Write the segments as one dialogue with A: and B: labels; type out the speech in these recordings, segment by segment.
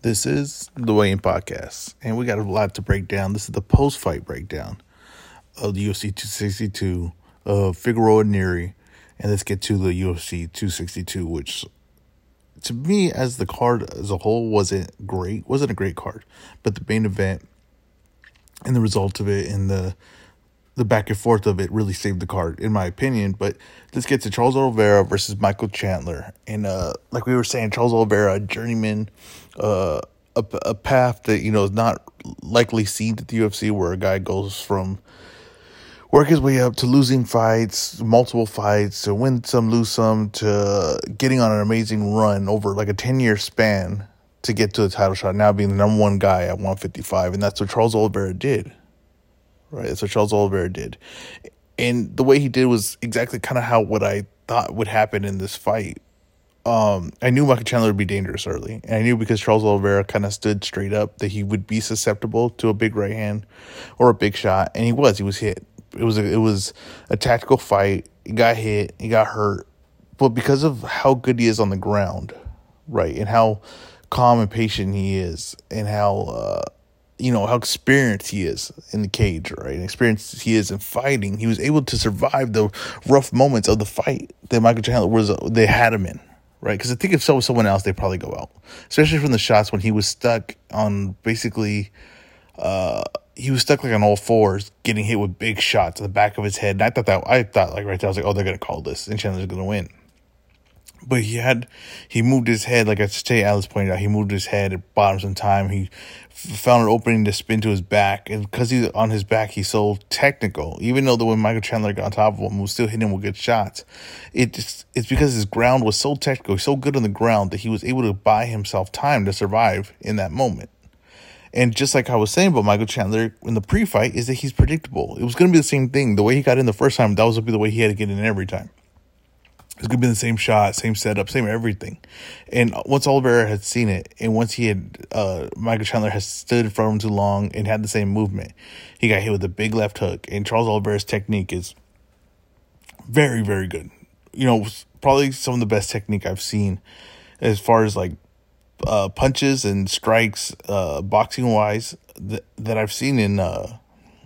A: This is the Weigh In Podcast, and we got a lot to break down. This is the post fight breakdown of the UFC 262 of Figueroa Nery, and let's get to the UFC 262, which to me, as the card as a whole, wasn't great. wasn't a great card, but the main event and the result of it and the the back and forth of it really saved the card, in my opinion. But let's get to Charles Oliveira versus Michael Chandler. And uh, like we were saying, Charles Oliveira, a journeyman, uh, a, a path that, you know, is not likely seen at the UFC where a guy goes from work his way up to losing fights, multiple fights, to win some, lose some, to getting on an amazing run over like a 10 year span to get to the title shot, now being the number one guy at 155. And that's what Charles Oliveira did right? That's what Charles Oliveira did. And the way he did was exactly kind of how what I thought would happen in this fight. Um, I knew Michael Chandler would be dangerous early, and I knew because Charles Oliveira kind of stood straight up that he would be susceptible to a big right hand or a big shot, and he was. He was hit. It was a, it was a tactical fight. He got hit. He got hurt, but because of how good he is on the ground, right, and how calm and patient he is, and how uh, you know how experienced he is in the cage, right? Experienced he is in fighting. He was able to survive the rough moments of the fight that Michael Chandler was. They had him in, right? Because I think if so was someone else, they'd probably go out. Especially from the shots when he was stuck on basically, uh, he was stuck like on all fours, getting hit with big shots to the back of his head. And I thought that I thought like right there, I was like, oh, they're gonna call this, and Chandler's gonna win but he had he moved his head like I say Alice pointed out he moved his head at bottom some time. He found an opening to spin to his back and because he's on his back he's so technical. Even though the when Michael Chandler got on top of him was still hitting him with good shots. It just it's because his ground was so technical so good on the ground that he was able to buy himself time to survive in that moment. And just like I was saying about Michael Chandler in the pre-fight is that he's predictable. It was going to be the same thing the way he got in the first time that was be the way he had to get in every time it's gonna be the same shot, same setup, same everything. And once Oliveira had seen it, and once he had uh, Michael Chandler has stood in front of him too long and had the same movement, he got hit with a big left hook. And Charles Oliveira's technique is very, very good. You know, probably some of the best technique I've seen as far as like uh, punches and strikes, uh, boxing wise, th- that I've seen in uh,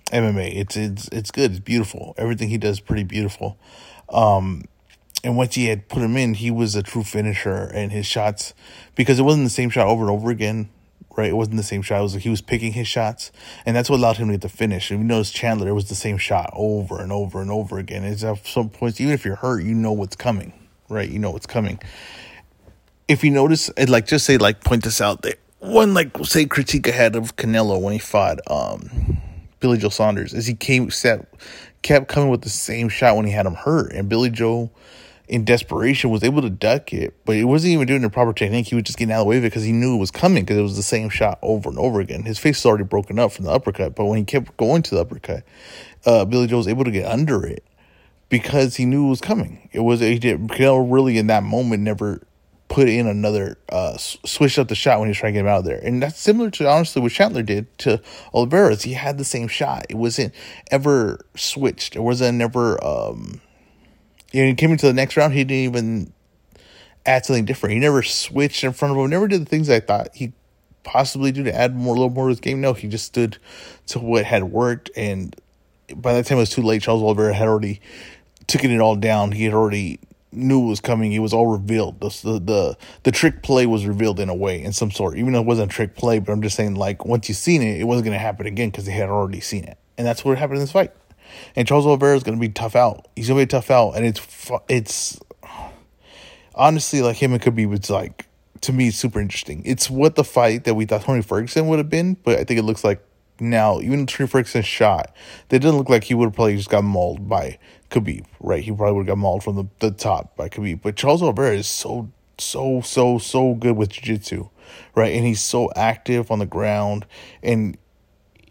A: MMA. It's it's it's good. It's beautiful. Everything he does is pretty beautiful. Um, and once he had put him in, he was a true finisher. And his shots, because it wasn't the same shot over and over again, right? It wasn't the same shot. It was like he was picking his shots, and that's what allowed him to get the finish. And you notice Chandler, it was the same shot over and over and over again. It's at some points, even if you're hurt, you know what's coming, right? You know what's coming. If you notice, like just say, like point this out there. One like say critique ahead of Canelo when he fought um Billy Joe Saunders is he came set kept coming with the same shot when he had him hurt, and Billy Joe in desperation was able to duck it, but he wasn't even doing the proper technique. He was just getting out of the way of it because he knew it was coming because it was the same shot over and over again. His face was already broken up from the uppercut, but when he kept going to the uppercut, uh, Billy Joe was able to get under it because he knew it was coming. It was he did really in that moment never put in another uh switch up the shot when he was trying to get him out of there. And that's similar to honestly what Chandler did to Oliveira's. He had the same shot. It wasn't ever switched. It wasn't never um you know, he came into the next round, he didn't even add something different. He never switched in front of him, never did the things I thought he possibly do to add more, a little more to his game. No, he just stood to what had worked. And by that time it was too late. Charles Oliveira had already taken it all down. He had already knew it was coming. It was all revealed. The, the, the, the trick play was revealed in a way, in some sort, even though it wasn't a trick play. But I'm just saying, like, once you've seen it, it wasn't going to happen again because they had already seen it. And that's what happened in this fight. And Charles Oliveira is going to be tough out. He's going to be tough out, and it's it's honestly like him and Khabib. It's like to me super interesting. It's what the fight that we thought Tony Ferguson would have been, but I think it looks like now even Tony Ferguson shot, they didn't look like he would have probably just got mauled by Khabib. Right? He probably would have got mauled from the, the top by Khabib. But Charles Oliveira is so so so so good with jiu-jitsu right and he's so active on the ground and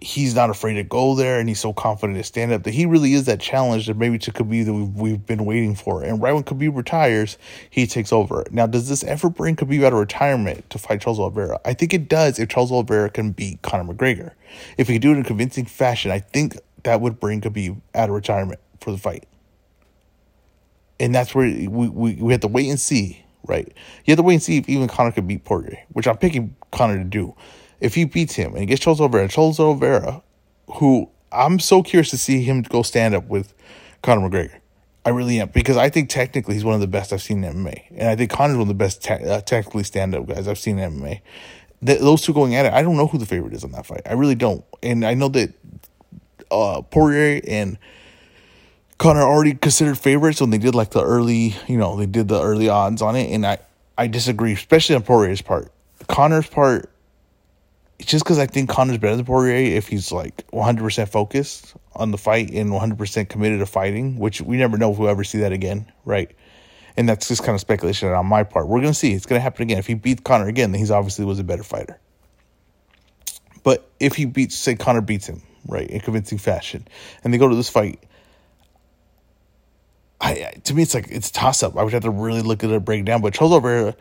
A: he's not afraid to go there and he's so confident to stand up that he really is that challenge that maybe to Khabib that we've, we've been waiting for. And right when Khabib retires, he takes over. Now, does this ever bring Khabib out of retirement to fight Charles Oliveira? I think it does if Charles Oliveira can beat Conor McGregor. If he can do it in a convincing fashion, I think that would bring Khabib out of retirement for the fight. And that's where we, we, we have to wait and see right? You have to wait and see if even Conor could beat Poirier, which I'm picking Conor to do. If he beats him and he gets Charles Oliveira, Charles Oliveira, who I'm so curious to see him go stand up with Conor McGregor. I really am because I think technically he's one of the best I've seen in MMA, and I think Conor's one of the best te- uh, technically stand up guys I've seen in MMA. Th- those two going at it, I don't know who the favorite is on that fight. I really don't, and I know that uh, Poirier and Conor already considered favorites when they did like the early, you know, they did the early odds on it, and I I disagree, especially on Poirier's part. Conor's part, just because I think Conor's better than Poirier if he's like 100% focused on the fight and 100% committed to fighting, which we never know if we'll ever see that again, right? And that's just kind of speculation on my part. We're going to see. It's going to happen again. If he beats Conor again, then he's obviously was a better fighter. But if he beats, say, Conor beats him, right, in convincing fashion, and they go to this fight, I to me it's like it's toss up. I would have to really look at it break down. But Charles Oliveira,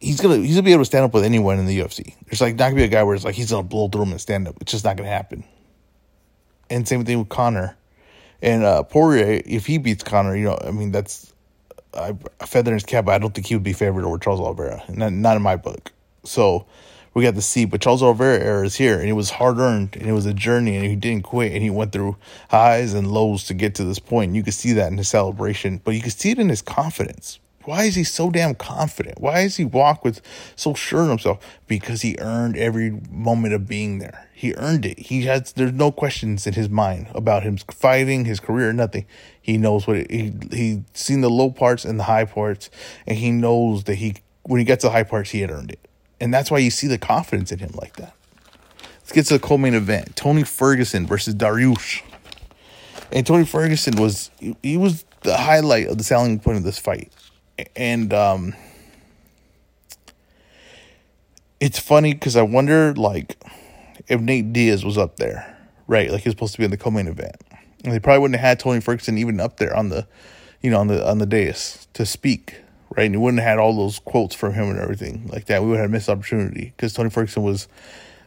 A: he's gonna he's gonna be able to stand up with anyone in the UFC. There's like not gonna be a guy where it's like he's gonna blow through him and stand up. It's just not gonna happen. And same thing with Conor And uh, Poirier, if he beats Conor, you know, I mean, that's a feather in his cap. But I don't think he would be favored over Charles Oliveira. Not, not in my book. So we got to see. But Charles Oliveira era is here, and it was hard earned, and it was a journey, and he didn't quit, and he went through highs and lows to get to this point. And you could see that in his celebration, but you could see it in his confidence. Why is he so damn confident? Why is he walk with so sure of himself? Because he earned every moment of being there. He earned it. He has there's no questions in his mind about him fighting, his career, nothing. He knows what it, he he seen the low parts and the high parts, and he knows that he when he gets to the high parts, he had earned it, and that's why you see the confidence in him like that. Let's get to the co-main event: Tony Ferguson versus Dariush. And Tony Ferguson was he was the highlight of the selling point of this fight and um, it's funny because I wonder like if Nate Diaz was up there, right? Like he was supposed to be in the co-main event, and they probably wouldn't have had Tony Ferguson even up there on the, you know, on the on the dais to speak, right? And he wouldn't have had all those quotes from him and everything like that. We would have missed opportunity because Tony Ferguson was,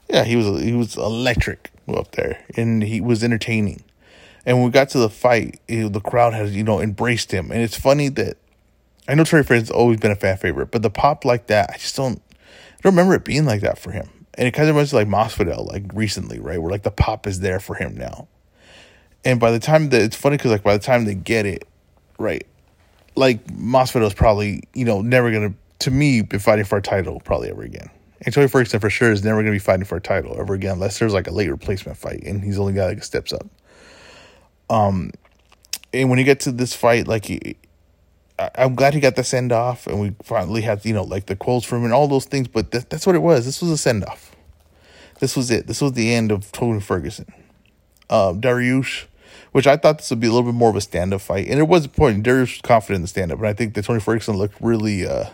A: yeah, he was he was electric up there, and he was entertaining. And when we got to the fight, the crowd has you know embraced him, and it's funny that I know Trey Fraser's always been a fan favorite, but the pop like that, I just don't, I don't remember it being like that for him. And it kind of reminds me like Masvidal, like recently, right? Where like the pop is there for him now. And by the time that it's funny because like by the time they get it, right, like Masvidal's probably you know never gonna to me be fighting for a title probably ever again. And Tony Ferguson for sure is never gonna be fighting for a title ever again unless there's like a late replacement fight and he's only guy that steps up. Um, and when you get to this fight, like I'm glad he got the send off, and we finally had you know like the quotes from him and all those things. But th- that's what it was. This was a send off. This was it. This was the end of Tony Ferguson. Uh, Dariush, which I thought this would be a little bit more of a stand up fight, and it was important. Dariush was confident in the stand up, but I think that Tony Ferguson looked really. Uh,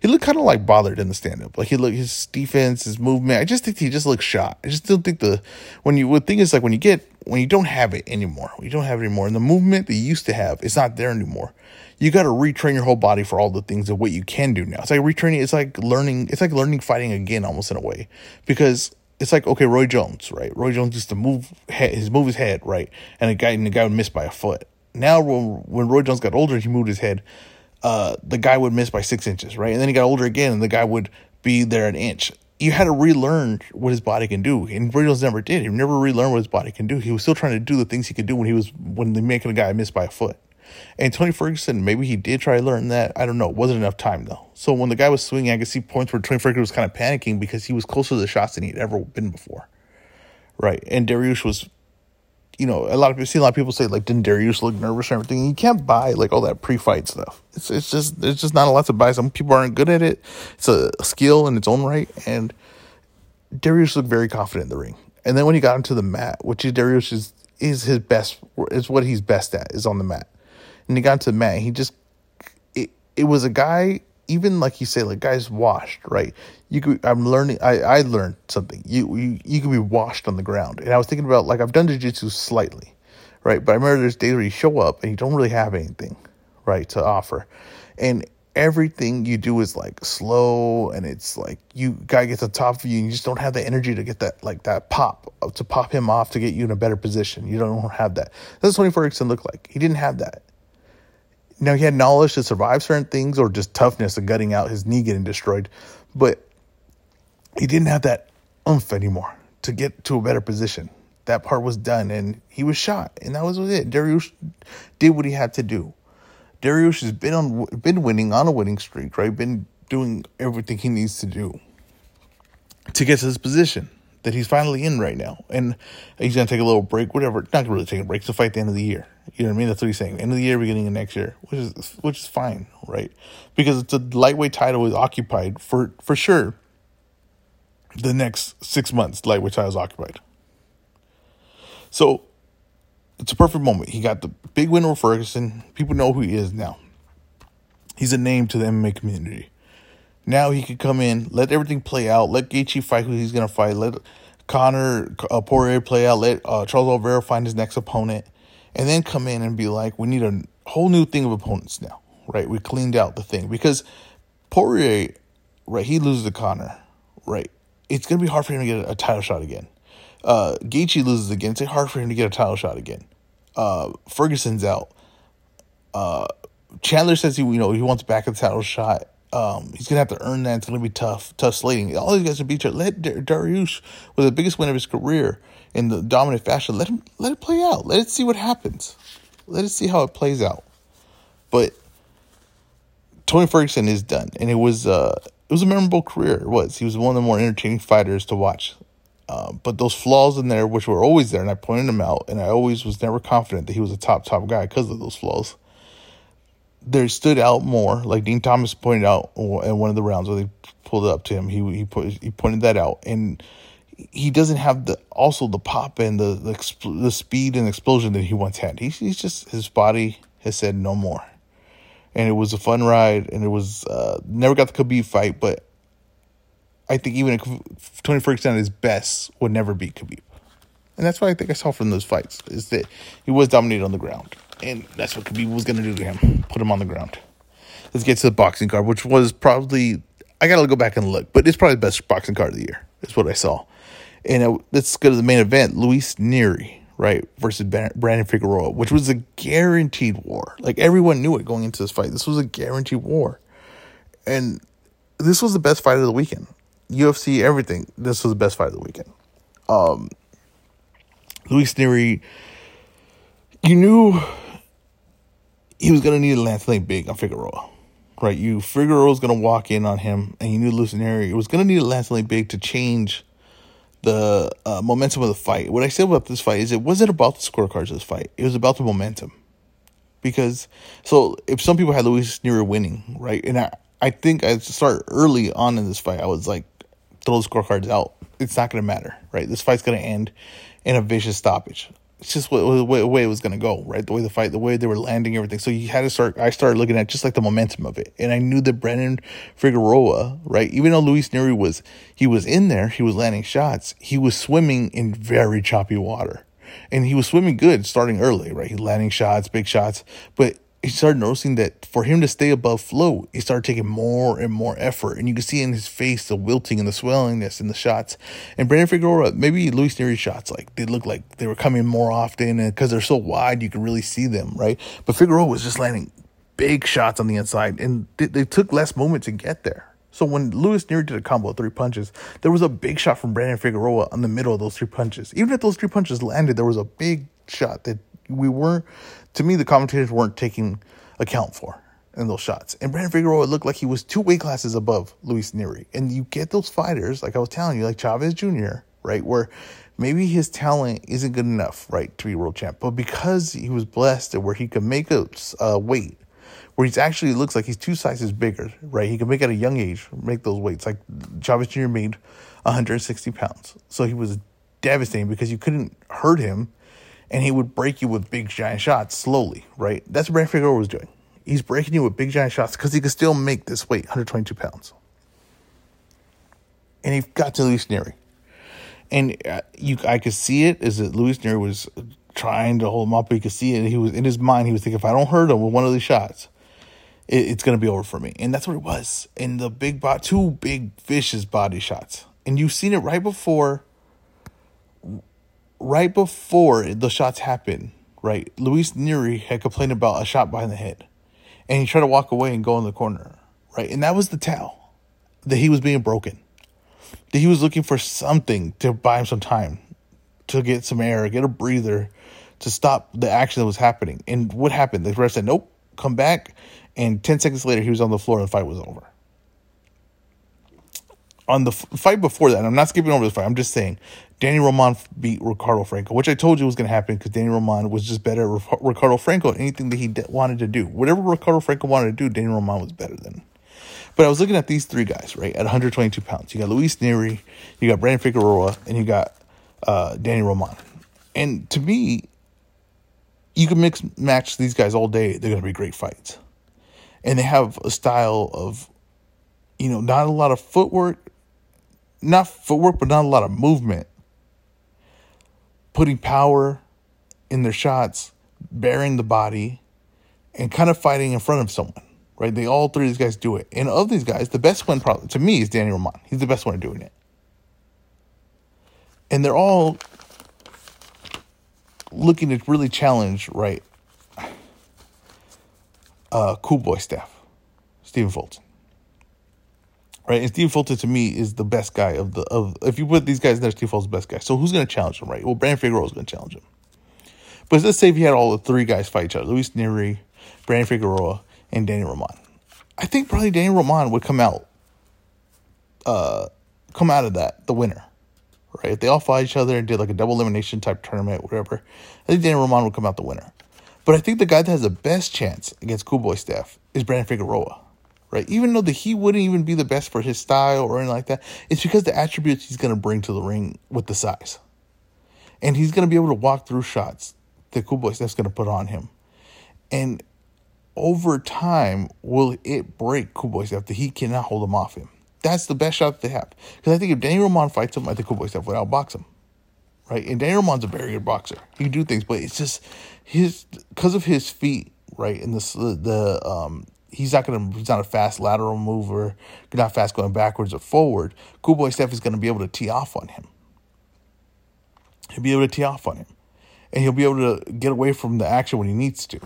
A: he looked kind of like bothered in the stand up. Like he looked his defense, his movement. I just think he just looked shot. I just don't think the when you the thing is like when you get when you don't have it anymore, you don't have it anymore, and the movement that you used to have, it's not there anymore you got to retrain your whole body for all the things of what you can do now. It's like retraining. It's like learning. It's like learning fighting again, almost in a way, because it's like okay, Roy Jones, right? Roy Jones used to move his move his head, right, and a guy and the guy would miss by a foot. Now, when Roy Jones got older, he moved his head. Uh, the guy would miss by six inches, right, and then he got older again, and the guy would be there an inch. You had to relearn what his body can do, and Roy never did. He never relearned what his body can do. He was still trying to do the things he could do when he was when they making a guy miss by a foot. And Tony Ferguson, maybe he did try to learn that. I don't know. It wasn't enough time though. So when the guy was swinging, I could see points where Tony Ferguson was kind of panicking because he was closer to the shots than he'd ever been before. Right. And Dariush was, you know, a lot of people see a lot of people say like, didn't Darius look nervous or everything? You can't buy like all that pre-fight stuff. It's it's just there's just not a lot to buy. Some people aren't good at it. It's a skill in its own right. And Darius looked very confident in the ring. And then when he got into the mat, which is Darius is is his best is what he's best at is on the mat and he got to mat. He just it, it was a guy. Even like you say, like guys washed, right? You could. I'm learning. I I learned something. You you you could be washed on the ground, and I was thinking about like I've done jujitsu slightly, right? But I remember there's days where you show up and you don't really have anything, right, to offer, and everything you do is like slow and it's like you guy gets on top of you and you just don't have the energy to get that like that pop uh, to pop him off to get you in a better position. You don't have that. That's what Tony Ferguson looked like. He didn't have that Now he had knowledge to survive certain things or just toughness of gutting out his knee getting destroyed, but he didn't have that oomph anymore to get to a better position. That part was done and he was shot, and that was it. Dariush did what he had to do. Dariush has been on been winning on a winning streak, right? Been doing everything he needs to do to get to this position that he's finally in right now. And he's gonna take a little break, whatever. Not really take a break to fight the end of the year. You know what I mean? That's what he's saying. End of the year, beginning of next year, which is which is fine, right? Because it's a lightweight title is occupied for for sure. The next six months, lightweight title is occupied. So it's a perfect moment. He got the big win over Ferguson. People know who he is now. He's a name to the MMA community. Now he could come in, let everything play out, let Gaethje fight who he's gonna fight, let Conor uh, Poirier play out, let uh, Charles Oliveira find his next opponent, and then come in and be like, we need a whole new thing of opponents now, right? We cleaned out the thing because Poirier, right? He loses to Conor, right? It's gonna be hard for him to get a, title shot again. Uh, Gaethje loses again. It's hard for him to get a title shot again. Uh, Ferguson's out. Uh, Chandler says he, you know, he wants back a title shot. Um, he's gonna have to earn that. It's gonna be tough, tough slating. All these guys are beat you. Let Dar- Dariush, with the biggest win of his career in the dominant fashion, let him let it play out. Let it see what happens. Let it see how it plays out. But Tony Ferguson is done, and it was uh, it was a memorable career. It was. He was one of the more entertaining fighters to watch. Uh, but those flaws in there, which were always there, and I pointed them out, and I always was never confident that he was a top top guy because of those flaws they stood out more. Like Dean Thomas pointed out in one of the rounds where they pulled it up to him, he he put he pointed that out, and he doesn't have the also the pop and the the, the speed and explosion that he once had. He's he's just his body has said no more, and it was a fun ride, and it was uh, never got the Khabib fight, but I think even Tony Ferguson at his best would never beat Khabib. And that's what I think I saw from those fights is that he was dominated on the ground. And that's what Khabib was going to do to him put him on the ground. Let's get to the boxing card, which was probably, I got to go back and look, but it's probably the best boxing card of the year, is what I saw. And it, let's go to the main event Luis Nery, right, versus Brandon Figueroa, which was a guaranteed war. Like everyone knew it going into this fight. This was a guaranteed war. And this was the best fight of the weekend. UFC, everything. This was the best fight of the weekend. Um, Luis Nery, you knew he was going to need to land something big on Figueroa. Right, you Figueroa was to walk in on him, and you knew Luis Nery was to need to land something big to change the uh, momentum of the fight. What I said about this fight is it wasn't about the scorecards of this fight; it was about the momentum. Because so, if some people had Luis Nery winning, right, and I I think I start early on in this fight, I was like, throw the scorecards out. It's not going to matter, right? This fight's going to end in a vicious stoppage it's just what, the way, it was going to go, right? The way the fight, the way they were landing, everything. So you had to start. I started looking at just like the momentum of it, and I knew that Brandon Figueroa, right? Even though Luis Nery was he was in there, he was landing shots. He was swimming in very choppy water, and he was swimming good starting early, right? He landing shots, big shots, but he started noticing that for him to stay above float, he started taking more and more effort. And you can see in his face the wilting and the swellingness in the shots. And Brandon Figueroa, maybe Luis Nery shots, like they look like they were coming more often. And because they're so wide, you can really see them, right? But Figueroa was just landing big shots on the inside. And they, they took less moment to get there. So when Luis Nery did a combo of three punches, there was a big shot from Brandon Figueroa on the middle of those three punches. Even if those three punches landed, there was a big shot that we weren't to me, the commentators weren't taking account for in those shots. And Brandon Figueroa looked like he was two weight classes above Luis Nery. And you get those fighters, like I was telling you, like Chavez Jr., right, where maybe his talent isn't good enough, right, to be world champ. But because he was blessed where he could make a uh, weight, where he's actually looks like he's two sizes bigger, right? He can make at a young age, make those weights. Like Chavez Jr. made 160 pounds. So he was devastating because you couldn't hurt him and he would break you with big giant shots slowly, right? That's what Brandon Figueroa was doing. He's breaking you with big giant shots because he could still make this weight, 122 pounds. And he got to Luis Nery. And uh, you, I could see it is that Luis Nery was trying to hold him up, but you could see it. And he was in his mind. He was thinking, if I don't hurt him with one of these shots, it, it's going to be over for me. And that's what it was. And the big bot, two big vicious body shots, and you've seen it right before right before the shots happened, right, Luis Nery had complained about a shot behind the head. and he tried to walk away and go in the corner, right? And that was the tell that he was being broken, that he was looking for something to buy him some time, to get some air, get a breather, to stop the action that was happening. And what happened? The ref said, "Nope, come back." And ten seconds later, he was on the floor and the fight was over. On the f- fight before that, I'm not skipping over this fight. I'm just saying, Danny Roman beat Ricardo Franco, which I told you was going to happen because Danny Roman was just better at Ricardo Franco anything that he wanted to do. Whatever Ricardo Franco wanted to do, Danny Roman was better than. But I was looking at these three guys, right, at 122 pounds. You got Luis Nery, you got Brandon Figueroa, and you got uh, Danny Roman. And to me, you can mix match these guys all day. They're going to be great fights. And they have a style of, you know, not a lot of footwork, not footwork, but not a lot of movement putting power in their shots, bearing the body, and kind of fighting in front of someone. Right? They all three of these guys do it. And of these guys, the best one probably to me is Danny Roman. He's the best one at doing it. And they're all looking to really challenge, right? Uh, Cool Boy Steph, Stephen Fulton right? And Steve Fulton to me is the best guy of the of. If you put these guys in there, Steve Fulton's the best guy. So who's going to challenge him, right? Well, Brandon Figueroa is going to challenge him. But let's say if you had all the three guys fight each other: Luis Nery, Brandon Figueroa, and Danny Roman. I think probably Danny Roman would come out, uh, come out of that the winner, right? If they all fought each other and did like a double elimination type tournament, whatever, I think Danny Roman would come out the winner. But I think the guy that has the best chance against Cool Boy Steph is Brandon Figueroa right? Even though the he wouldn't even be the best for his style or anything like that, it's because the attributes he's going to bring to the ring with the size, and he's going to be able to walk through shots that Steph's going to put on him, and over time will it break Steph that he cannot hold him off him. That's the best shot that they have. Because I think if Danny Roman fights him, I think Steph would outbox him. Right? And Danny Roman's a very good boxer. He can do things, but it's just his because of his feet, right? And this the um he's not gonna he's not a fast lateral mover, not fast going backwards or forward. Cool Boy Steph is gonna be able to tee off on him. He'll be able to tee off on him. And he'll be able to get away from the action when he needs to.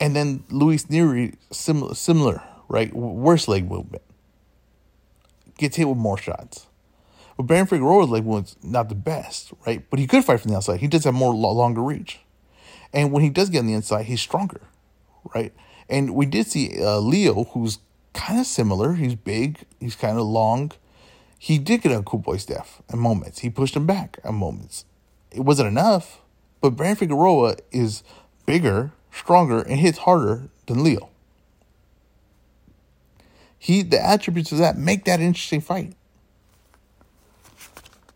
A: And then Luis Nery, similar similar, right? Worse leg movement. Gets hit with more shots. But Baron Figueroa's leg movement's not the best, right? But he could fight from the outside. He does have more longer reach. And when he does get on the inside, he's stronger, right? And we did see uh, Leo, who's kind of similar. He's big, he's kind of long. He did get on Cool Boy Steph at moments. He pushed him back at moments. It wasn't enough, but Brand Figueroa is bigger, stronger, and hits harder than Leo. He the attributes of that make that interesting fight.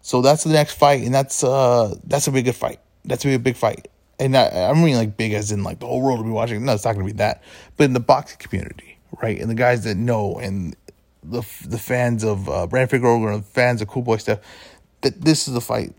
A: So that's the next fight, and that's uh that's a big good fight. That's a big fight and I, I mean like big as in like the whole world will be watching. No, it's not going to be that, but in the boxing community, right? And the guys that know and the the fans of uh, Brand Figueroa and fans of Cool Boy Steph, that this is a fight.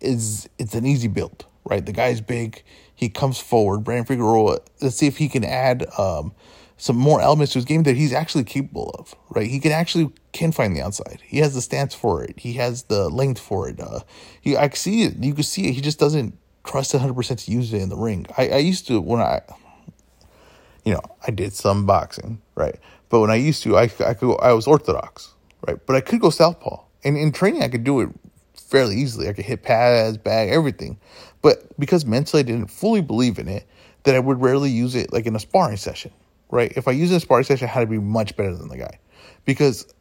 A: Is it's an easy build, right? The guy's big. He comes forward. Brand Figueroa. Let's see if he can add um, some more elements to his game that he's actually capable of, right? He can actually can find the outside. He has the stance for it. He has the length for it. Uh, he I see it. You can see it. He just doesn't trust 100% to use it in the ring. I, I used to, when I, you know, I did some boxing, right? But when I used to, I, I could go, I was orthodox, right? But I could go southpaw. And in training, I could do it fairly easily. I could hit pads, bag, everything. But because mentally I didn't fully believe in it, that I would rarely use it like in a sparring session, right? If I use it in a sparring session, I had to be much better than the guy because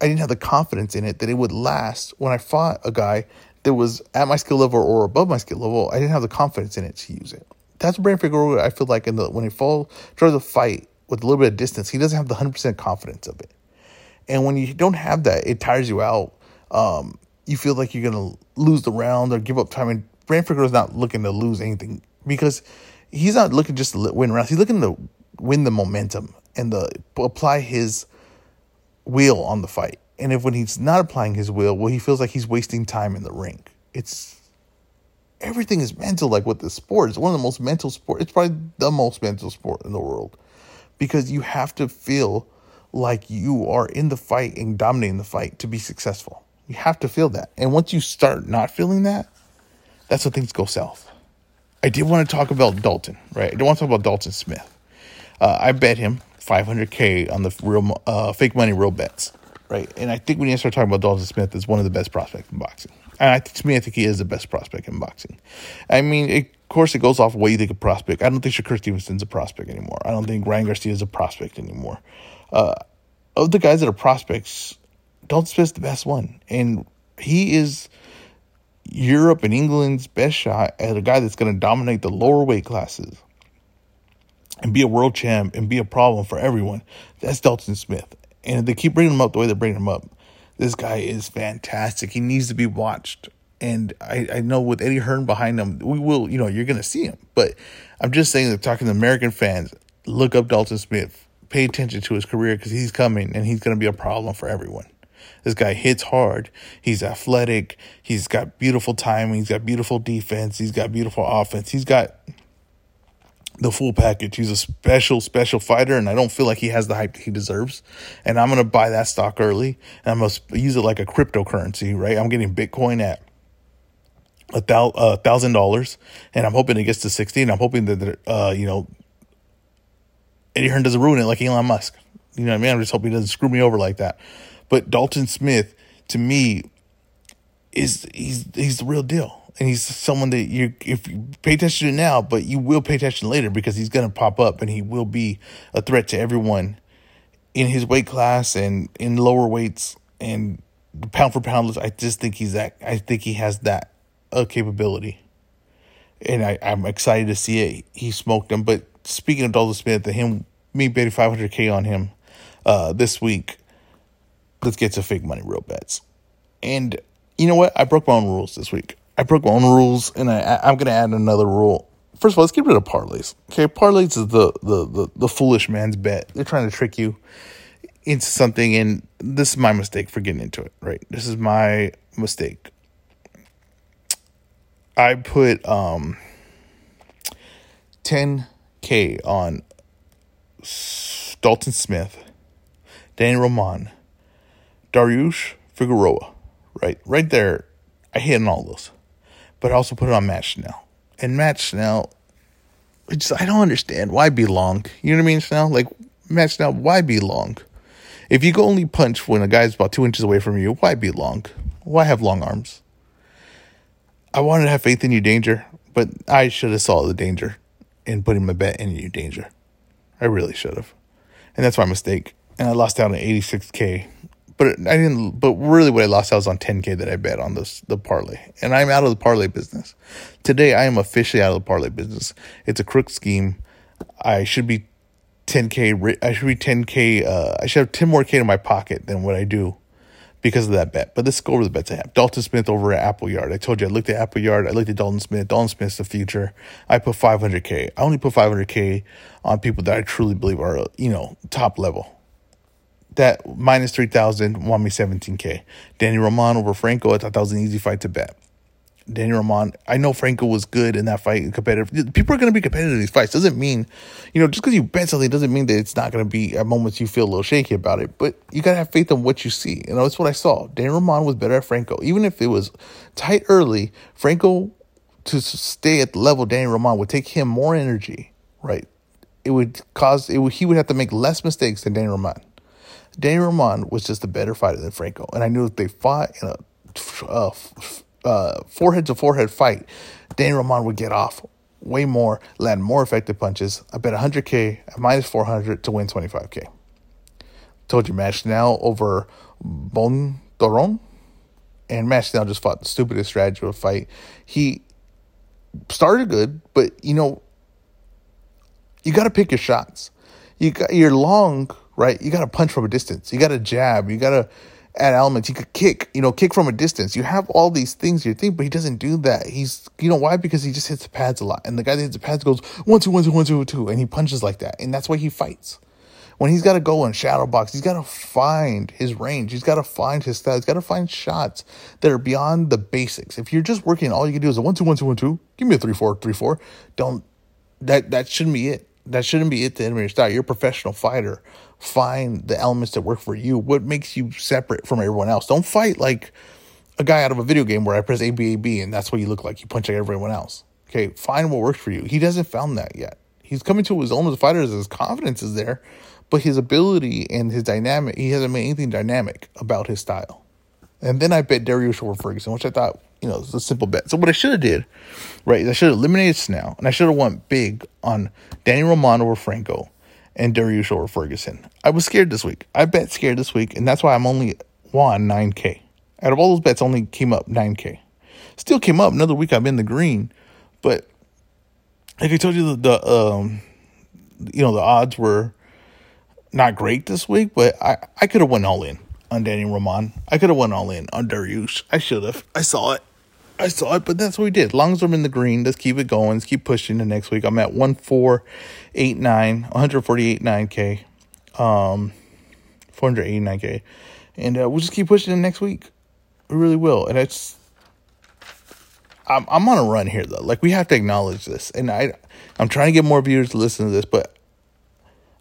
A: I didn't have the confidence in it that it would last when I fought a guy that was at my skill level or above my skill level, I didn't have the confidence in it to use it. That's Brand Figueroa. I feel like in the when he falls tries to fight with a little bit of distance, he doesn't have the hundred percent confidence of it. And when you don't have that, it tires you out. Um, you feel like you're gonna lose the round or give up time. And Brand Figueroa's not looking to lose anything because he's not looking just to win rounds. He's looking to win the momentum and the apply his wheel on the fight. And if when he's not applying his will, well, he feels like he's wasting time in the ring. It's everything is mental. Like with the sport, it's one of the most mental sport. It's probably the most mental sport in the world because you have to feel like you are in the fight and dominating the fight to be successful. You have to feel that. And once you start not feeling that, that's when things go south. I did want to talk about Dalton, right? I don't want to talk about Dalton Smith. Uh, I bet him 500k on the real uh, fake money real bets, right? And I think when you start talking about Dalton Smith as one of the best prospects in boxing. And I, to me, I think he is the best prospect in boxing. I mean, it, of course, it goes off what you think a prospect. I don't think Shakur Stevenson's a prospect anymore. I don't think Ryan Garcia is a prospect anymore. Uh, of the guys that are prospects, Dalton Smith's the best one, and he is Europe and England's best shot at a guy that's going to dominate the lower weight classes and be a world champ and be a problem for everyone. That's Dalton Smith. And if they keep bringing him up the way they're bringing him up, this guy is fantastic. He needs to be watched. And I, I know with Eddie Hearn behind him, we will, you know, you're going to see him. But I'm just saying that talking to American fans, look up Dalton Smith, pay attention to his career because he's coming and he's going to be a problem for everyone. This guy hits hard. He's athletic. He's got beautiful timing. He's got beautiful defense. He's got beautiful offense. He's got the full package. He's a special, special fighter, and I don't feel like he has the hype he deserves. And I'm gonna buy that stock early, and I'm gonna use it like a cryptocurrency, right? I'm getting Bitcoin at a thousand dollars, and I'm hoping it gets to sixty, and I'm hoping that uh, you know Eddie Hearn doesn't ruin it like Elon Musk. You know what I mean? I'm just hoping he doesn't screw me over like that. But Dalton Smith, to me, is he's he's the real deal and he's someone that you if you pay attention to now, but you will pay attention later because he's to pop up and he will be a threat to everyone in his weight class and in lower weights and pound for pound. I just think he's that. I think he has that uh, capability, and I, I'm excited to see it. He smoked him. But speaking of Dalton Smith, him me betting 500k on him uh, this week. Let's get to fake money real bets, and you know what? I broke my own rules this week. I broke my own rules, and I, I'm going to add another rule. First of all, let's get rid of parlays. Okay, parlays is the, the the the foolish man's bet. They're trying to trick you into something, and this is my mistake for getting into it. Right, this is my mistake. I put um 10k on Dalton Smith, Danny Roman, Dariush Figueroa. Right, right there, I hit on all those but I also put it on Matt Schnell. And Matt Schnell, I just I don't understand why be long. You know what I mean, Schnell? Like Matt Schnell, why be long? If you can only punch when a guy's about two inches away from you, why be long? Why have long arms? I wanted to have faith in you, danger, but I should have saw the danger in putting my bet in you, danger. I really should have, and that's my mistake. And I lost out on 86k but I didn't. But really, what I lost out was on 10k that I bet on this the parlay, and I'm out of the parlay business. Today, I am officially out of the parlay business. It's a crook scheme. I should be 10k. I should be 10k. Uh, I should have 10 more k in my pocket than what I do because of that bet. But let's go over the bets I have. Dalton Smith over at Appleyard. I told you I looked at Appleyard. I looked at Dalton Smith. Dalton Smith's the future. I put 500k. I only put 500k on people that I truly believe are you know top level that minus 3,000 won me 17K. Danny Roman over Franco, I thought that was an easy fight to bet. Danny Roman, I know Franco was good in that fight, competitive. People are going to be competitive in these fights. Doesn't mean, you know, just because you bet something doesn't mean that it's not going to be at moments you feel a little shaky about it. But you got to have faith in what you see. You know, that's what I saw. Danny Roman was better at Franco. Even if it was tight early, Franco to stay at the level Danny Roman would take him more energy, right? It would cause, it would, he would have to make less mistakes than Danny Roman. Danny Roman was just a better fighter than Franco, and I knew if they fought in a uh, uh, forehead to forehead fight, Danny Roman would get off way more, land more effective punches. I bet 100k at minus 400 to win 25k. Told you Matt Schnell over Bon Doron, and Matt Schnell just fought the stupidest strategy of a fight. He started good, but you know, you got to pick your shots. You got you're long right? You got to punch from a distance. You got to jab. You got to add elements. You could kick, you know, kick from a distance. You have all these things you think, but he doesn't do that. He's, you know, why? Because he just hits the pads a lot. And the guy that hits the pads goes one, two, one, two, one, two, two, and he punches like that. And that's why he fights. When he's got to go and shadow box, he's got to find his range. He's got to find his style. He's got to find shots that are beyond the basics. If you're just working, all you can do is a one, two, one, two, one, two. Give me a three, four, three, four. Don't. That that shouldn't be it. That shouldn't be it to enemy your style. You're a professional fighter find the elements that work for you. What makes you separate from everyone else? Don't fight like a guy out of a video game where I press A B A B and that's what you look like. You punch like everyone else. Okay, find what works for you. He doesn't found that yet. He's coming to his own as a fighter. His confidence is there, but his ability and his dynamic, he hasn't made anything dynamic about his style. And then I bet Dariush over Ferguson, which I thought, you know, it's a simple bet. So what I should have did, right, I should have eliminated Schnell, and I should have went big on Danny Romano over Franco and Dariush over Ferguson. I was scared this week. I bet scared this week, and that's why I'm only won 9K. Out of all those bets, only came up 9K. Still came up. Another week I'm in the green, but like I told you, the, the um, you know, the odds were not great this week, but I, I could have went all in on Danny Roman. I could have went all in on Dariush. I should have. I saw it. I saw it, but that's what we did. Long as I'm in the green, let's keep it going. Let's keep pushing the next week. I'm at 1489, 148.9K, um, 489K. And uh, we'll just keep pushing the next week. We really will. And it's, I'm, I'm on a run here, though. Like, we have to acknowledge this. And I, I'm trying to get more viewers to listen to this, but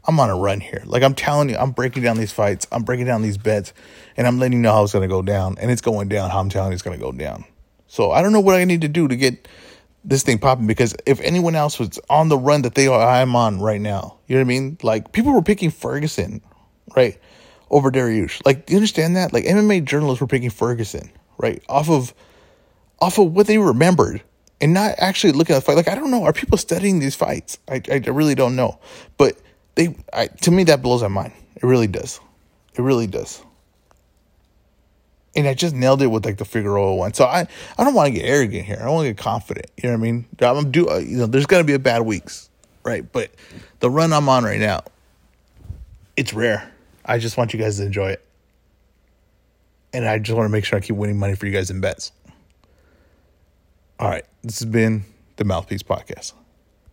A: I'm on a run here. Like I'm telling you, I'm breaking down these fights, I'm breaking down these bets, and I'm letting you know how it's to go down. And it's going down how I'm telling you it's to go down. So I don't know what I need to do to get this thing popping because if anyone else was on the run that they are, I'm on right now, you know what I mean? Like people were picking Ferguson, right, over Dariush. Like, do you understand that? Like MMA journalists were picking Ferguson, right, off of off of what they remembered and not actually looking at the fight. Like I don't know, are people studying these fights? I I really don't know, but they I, to me that blows my mind. It really does. It really does and I just nailed it with like the Figueroa one. So I, I don't want to get arrogant here. I want to get confident. You know what I mean? I'm do uh, you know there's gonna be a bad weeks, right? But the run I'm on right now, it's rare. I just want you guys to enjoy it, and I just want to make sure I keep winning money for you guys in bets. All right, this has been the Mouthpiece Podcast.